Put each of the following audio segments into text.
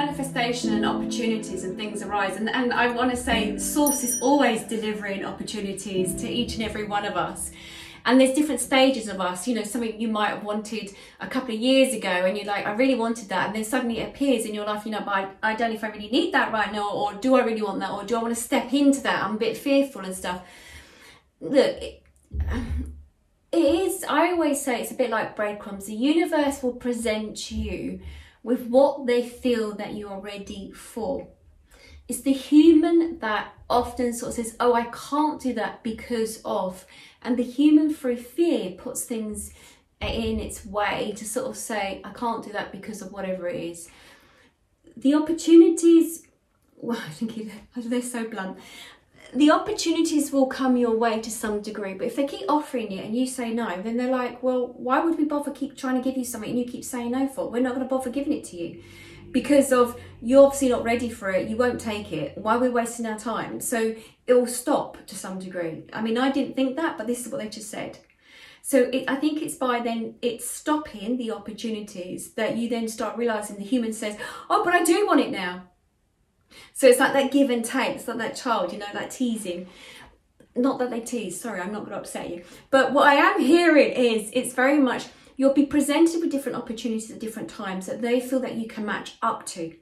manifestation and opportunities and things arise. And, and i want to say source is always delivering opportunities to each and every one of us. And there's different stages of us you know something you might have wanted a couple of years ago and you're like i really wanted that. And then suddenly it appears in your life you know but I, I don't know if i really need that right now or do i really want that? Or do i want to step into that? I'm a bit fearful and stuff. Look it, it is i always say it's a bit like breadcrumbs. The universe will present you with what they feel that you are ready for. It's the human that often sort of says oh i can't do that because of and the human through fear puts things in its way to sort of say i can't do that because of whatever it is. The opportunities well i think they're so blunt the opportunities will come your way to some degree, but if they keep offering it and you say no, then they're like, well, why would we bother keep trying to give you something and you keep saying no for? We're not going to bother giving it to you because of you're obviously not ready for it. You won't take it. Why are we wasting our time? So it will stop to some degree. I mean, I didn't think that, but this is what they just said. So it, I think it's by then it's stopping the opportunities that you then start realizing the human says, oh, but I do want it now. So it's like that give and take. It's like that child, you know, that teasing. Not that they tease, sorry, I'm not going to upset you. But what I am hearing is it's very much you'll be presented with different opportunities at different times that they feel that you can match up to.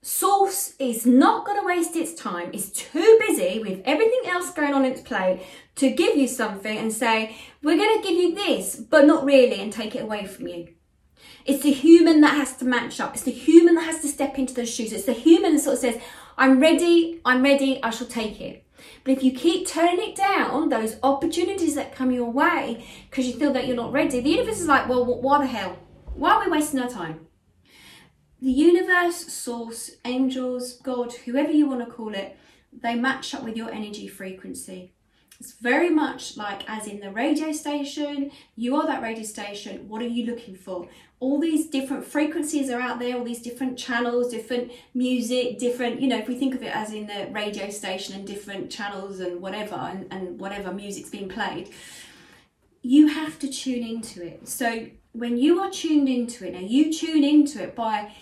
Source is not going to waste its time, it's too busy with everything else going on in its plate to give you something and say, We're going to give you this, but not really, and take it away from you. It's the human that has to match up. It's the human that has to step into those shoes. It's the human that sort of says, I'm ready, I'm ready, I shall take it. But if you keep turning it down, those opportunities that come your way because you feel that you're not ready, the universe is like, well, what the hell? Why are we wasting our time? The universe, source, angels, God, whoever you want to call it, they match up with your energy frequency. It's very much like as in the radio station, you are that radio station. What are you looking for? All these different frequencies are out there, all these different channels, different music, different, you know, if we think of it as in the radio station and different channels and whatever, and, and whatever music's being played, you have to tune into it. So when you are tuned into it, now you tune into it by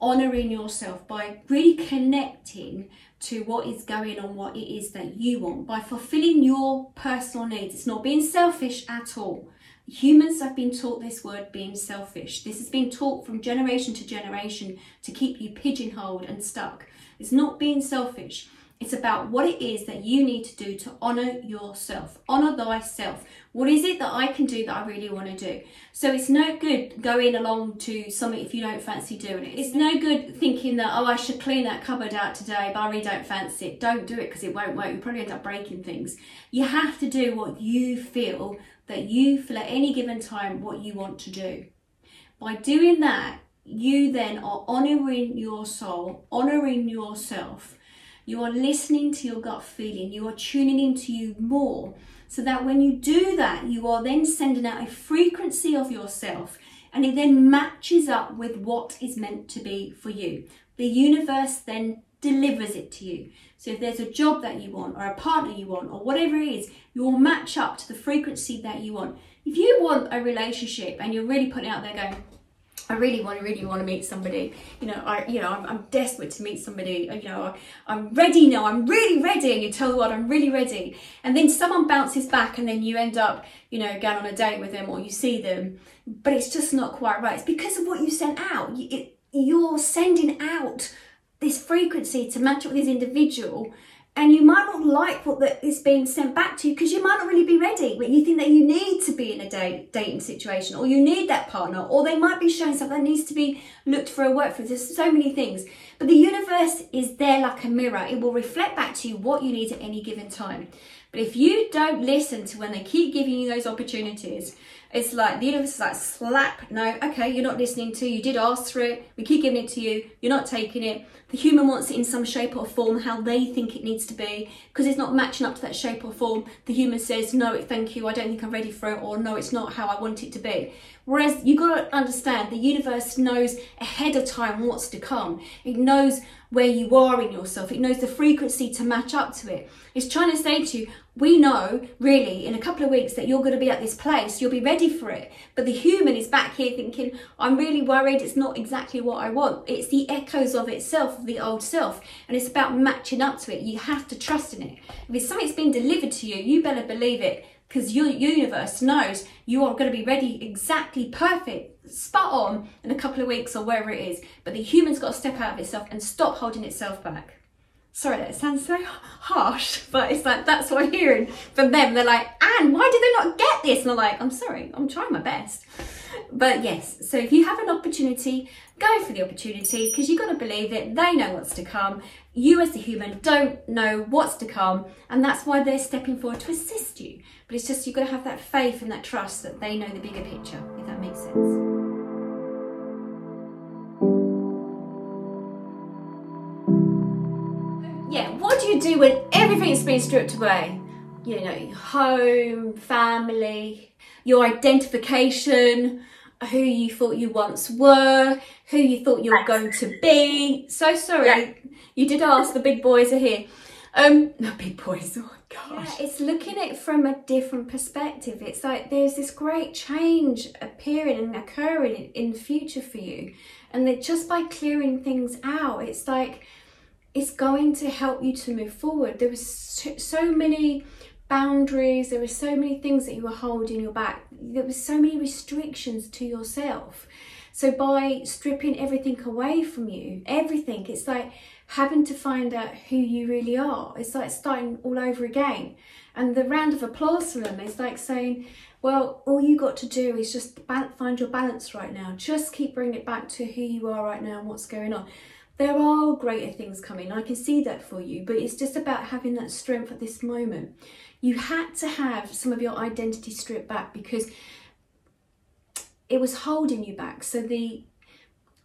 honoring yourself, by really connecting to what is going on, what it is that you want, by fulfilling your personal needs. It's not being selfish at all. Humans have been taught this word being selfish. This has been taught from generation to generation to keep you pigeonholed and stuck. It's not being selfish. It's about what it is that you need to do to honor yourself. Honor thyself. What is it that I can do that I really want to do? So it's no good going along to something if you don't fancy doing it. It's no good thinking that, oh, I should clean that cupboard out today, but I really don't fancy it. Don't do it because it won't work. You probably end up breaking things. You have to do what you feel that you feel at any given time what you want to do. By doing that, you then are honoring your soul, honoring yourself you are listening to your gut feeling. You are tuning into you more. So that when you do that, you are then sending out a frequency of yourself and it then matches up with what is meant to be for you. The universe then delivers it to you. So if there's a job that you want or a partner you want or whatever it is, you will match up to the frequency that you want. If you want a relationship and you're really putting out there going, I really want to really want to meet somebody. You know, I you know I'm, I'm desperate to meet somebody. You know, I, am ready now. I'm really ready, and you tell the world I'm really ready. And then someone bounces back, and then you end up you know going on a date with them, or you see them, but it's just not quite right. It's because of what you sent out. It, you're sending out this frequency to match up with this individual and you might not like what that is being sent back to you because you might not really be ready but you think that you need to be in a date, dating situation or you need that partner or they might be showing something that needs to be looked for a work for. There's so many things. But the universe is there like a mirror. It will reflect back to you what you need at any given time. But if you don't listen to when they keep giving you those opportunities it's like the universe is like slap no okay you're not listening to you did ask for it we keep giving it to you you're not taking it the human wants it in some shape or form how they think it needs to be because it's not matching up to that shape or form the human says no thank you i don't think i'm ready for it or no it's not how i want it to be whereas you got to understand the universe knows ahead of time what's to come it knows where you are in yourself. It knows the frequency to match up to it. It's trying to say to you, we know really in a couple of weeks that you're going to be at this place, you'll be ready for it. But the human is back here thinking, I'm really worried, it's not exactly what I want. It's the echoes of itself, of the old self, and it's about matching up to it. You have to trust in it. If it's something's been delivered to you, you better believe it because your universe knows you are going to be ready exactly perfect, spot on in a couple of weeks or wherever it is. But the human's got to step out of itself and stop holding itself back. Sorry, that sounds so harsh, but it's like that's what I'm hearing from them. They're like, Anne, why did they not get this? And I'm like, I'm sorry, I'm trying my best. But yes, so if you have an opportunity, go for the opportunity because you've got to believe it. They know what's to come. You, as the human, don't know what's to come, and that's why they're stepping forward to assist you. But it's just you've got to have that faith and that trust that they know the bigger picture, if that makes sense. Do you do when everything's been stripped away? You know, home, family, your identification, who you thought you once were, who you thought you were going to be. So sorry, yeah. you did ask, the big boys are here. Um, the big boys, oh gosh. Yeah, it's looking at it from a different perspective. It's like there's this great change appearing and occurring in, in the future for you. And that just by clearing things out, it's like, it's going to help you to move forward. There was so, many boundaries, there were so many things that you were holding your back. There was so many restrictions to yourself. So by stripping everything away from you, everything, it's like having to find out who you really are. It's like starting all over again. And the round of applause for them is like saying, well, all you got to do is just find your balance right now. Just keep bringing it back to who you are right now and what's going on there are greater things coming. I can see that for you, but it's just about having that strength at this moment. You had to have some of your identity stripped back because it was holding you back. So the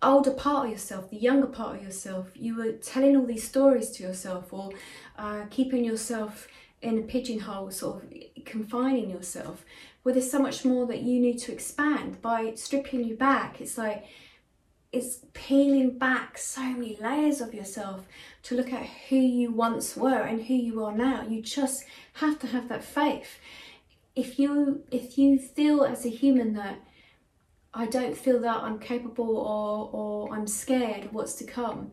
older part of yourself, the younger part of yourself, you were telling all these stories to yourself or uh, keeping yourself in a pigeonhole, sort of confining yourself. Well, there's so much more that you need to expand by stripping you back. It's like it's peeling back so many layers of yourself to look at who you once were and who you are now. You just have to have that faith. If you if you feel as a human that I don't feel that I'm capable or or I'm scared of what's to come,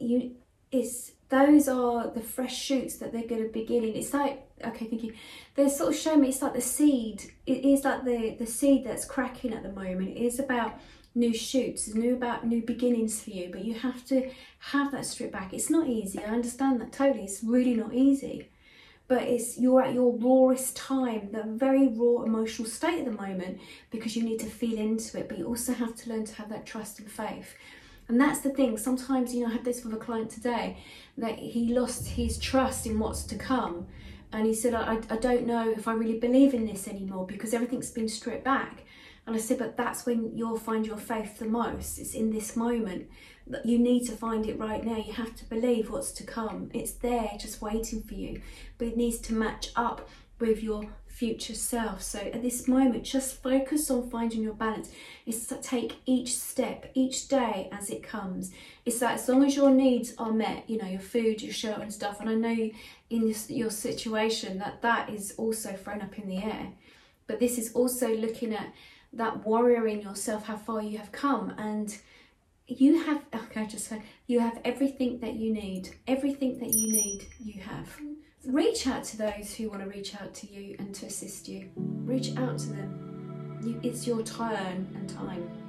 you it's those are the fresh shoots that they're going to begin in. It's like okay, thank you. They're sort of showing me it's like the seed. It is like the the seed that's cracking at the moment. It is about new shoots, new about new beginnings for you, but you have to have that strip back. It's not easy. I understand that totally. It's really not easy. But it's you're at your rawest time, the very raw emotional state at the moment, because you need to feel into it. But you also have to learn to have that trust and faith. And that's the thing. Sometimes, you know, I had this with a client today that he lost his trust in what's to come. And he said, I, I don't know if I really believe in this anymore because everything's been stripped back. And I said, but that's when you'll find your faith the most. It's in this moment that you need to find it right now. You have to believe what's to come. It's there just waiting for you, but it needs to match up with your future self. So at this moment, just focus on finding your balance. It's to take each step, each day as it comes. It's that as long as your needs are met, you know, your food, your shelter and stuff. And I know in your situation that that is also thrown up in the air. But this is also looking at that warrior in yourself how far you have come and you have oh, okay just say you have everything that you need everything that you need you have. Reach out to those who want to reach out to you and to assist you. Reach out to them. You, it's your turn and time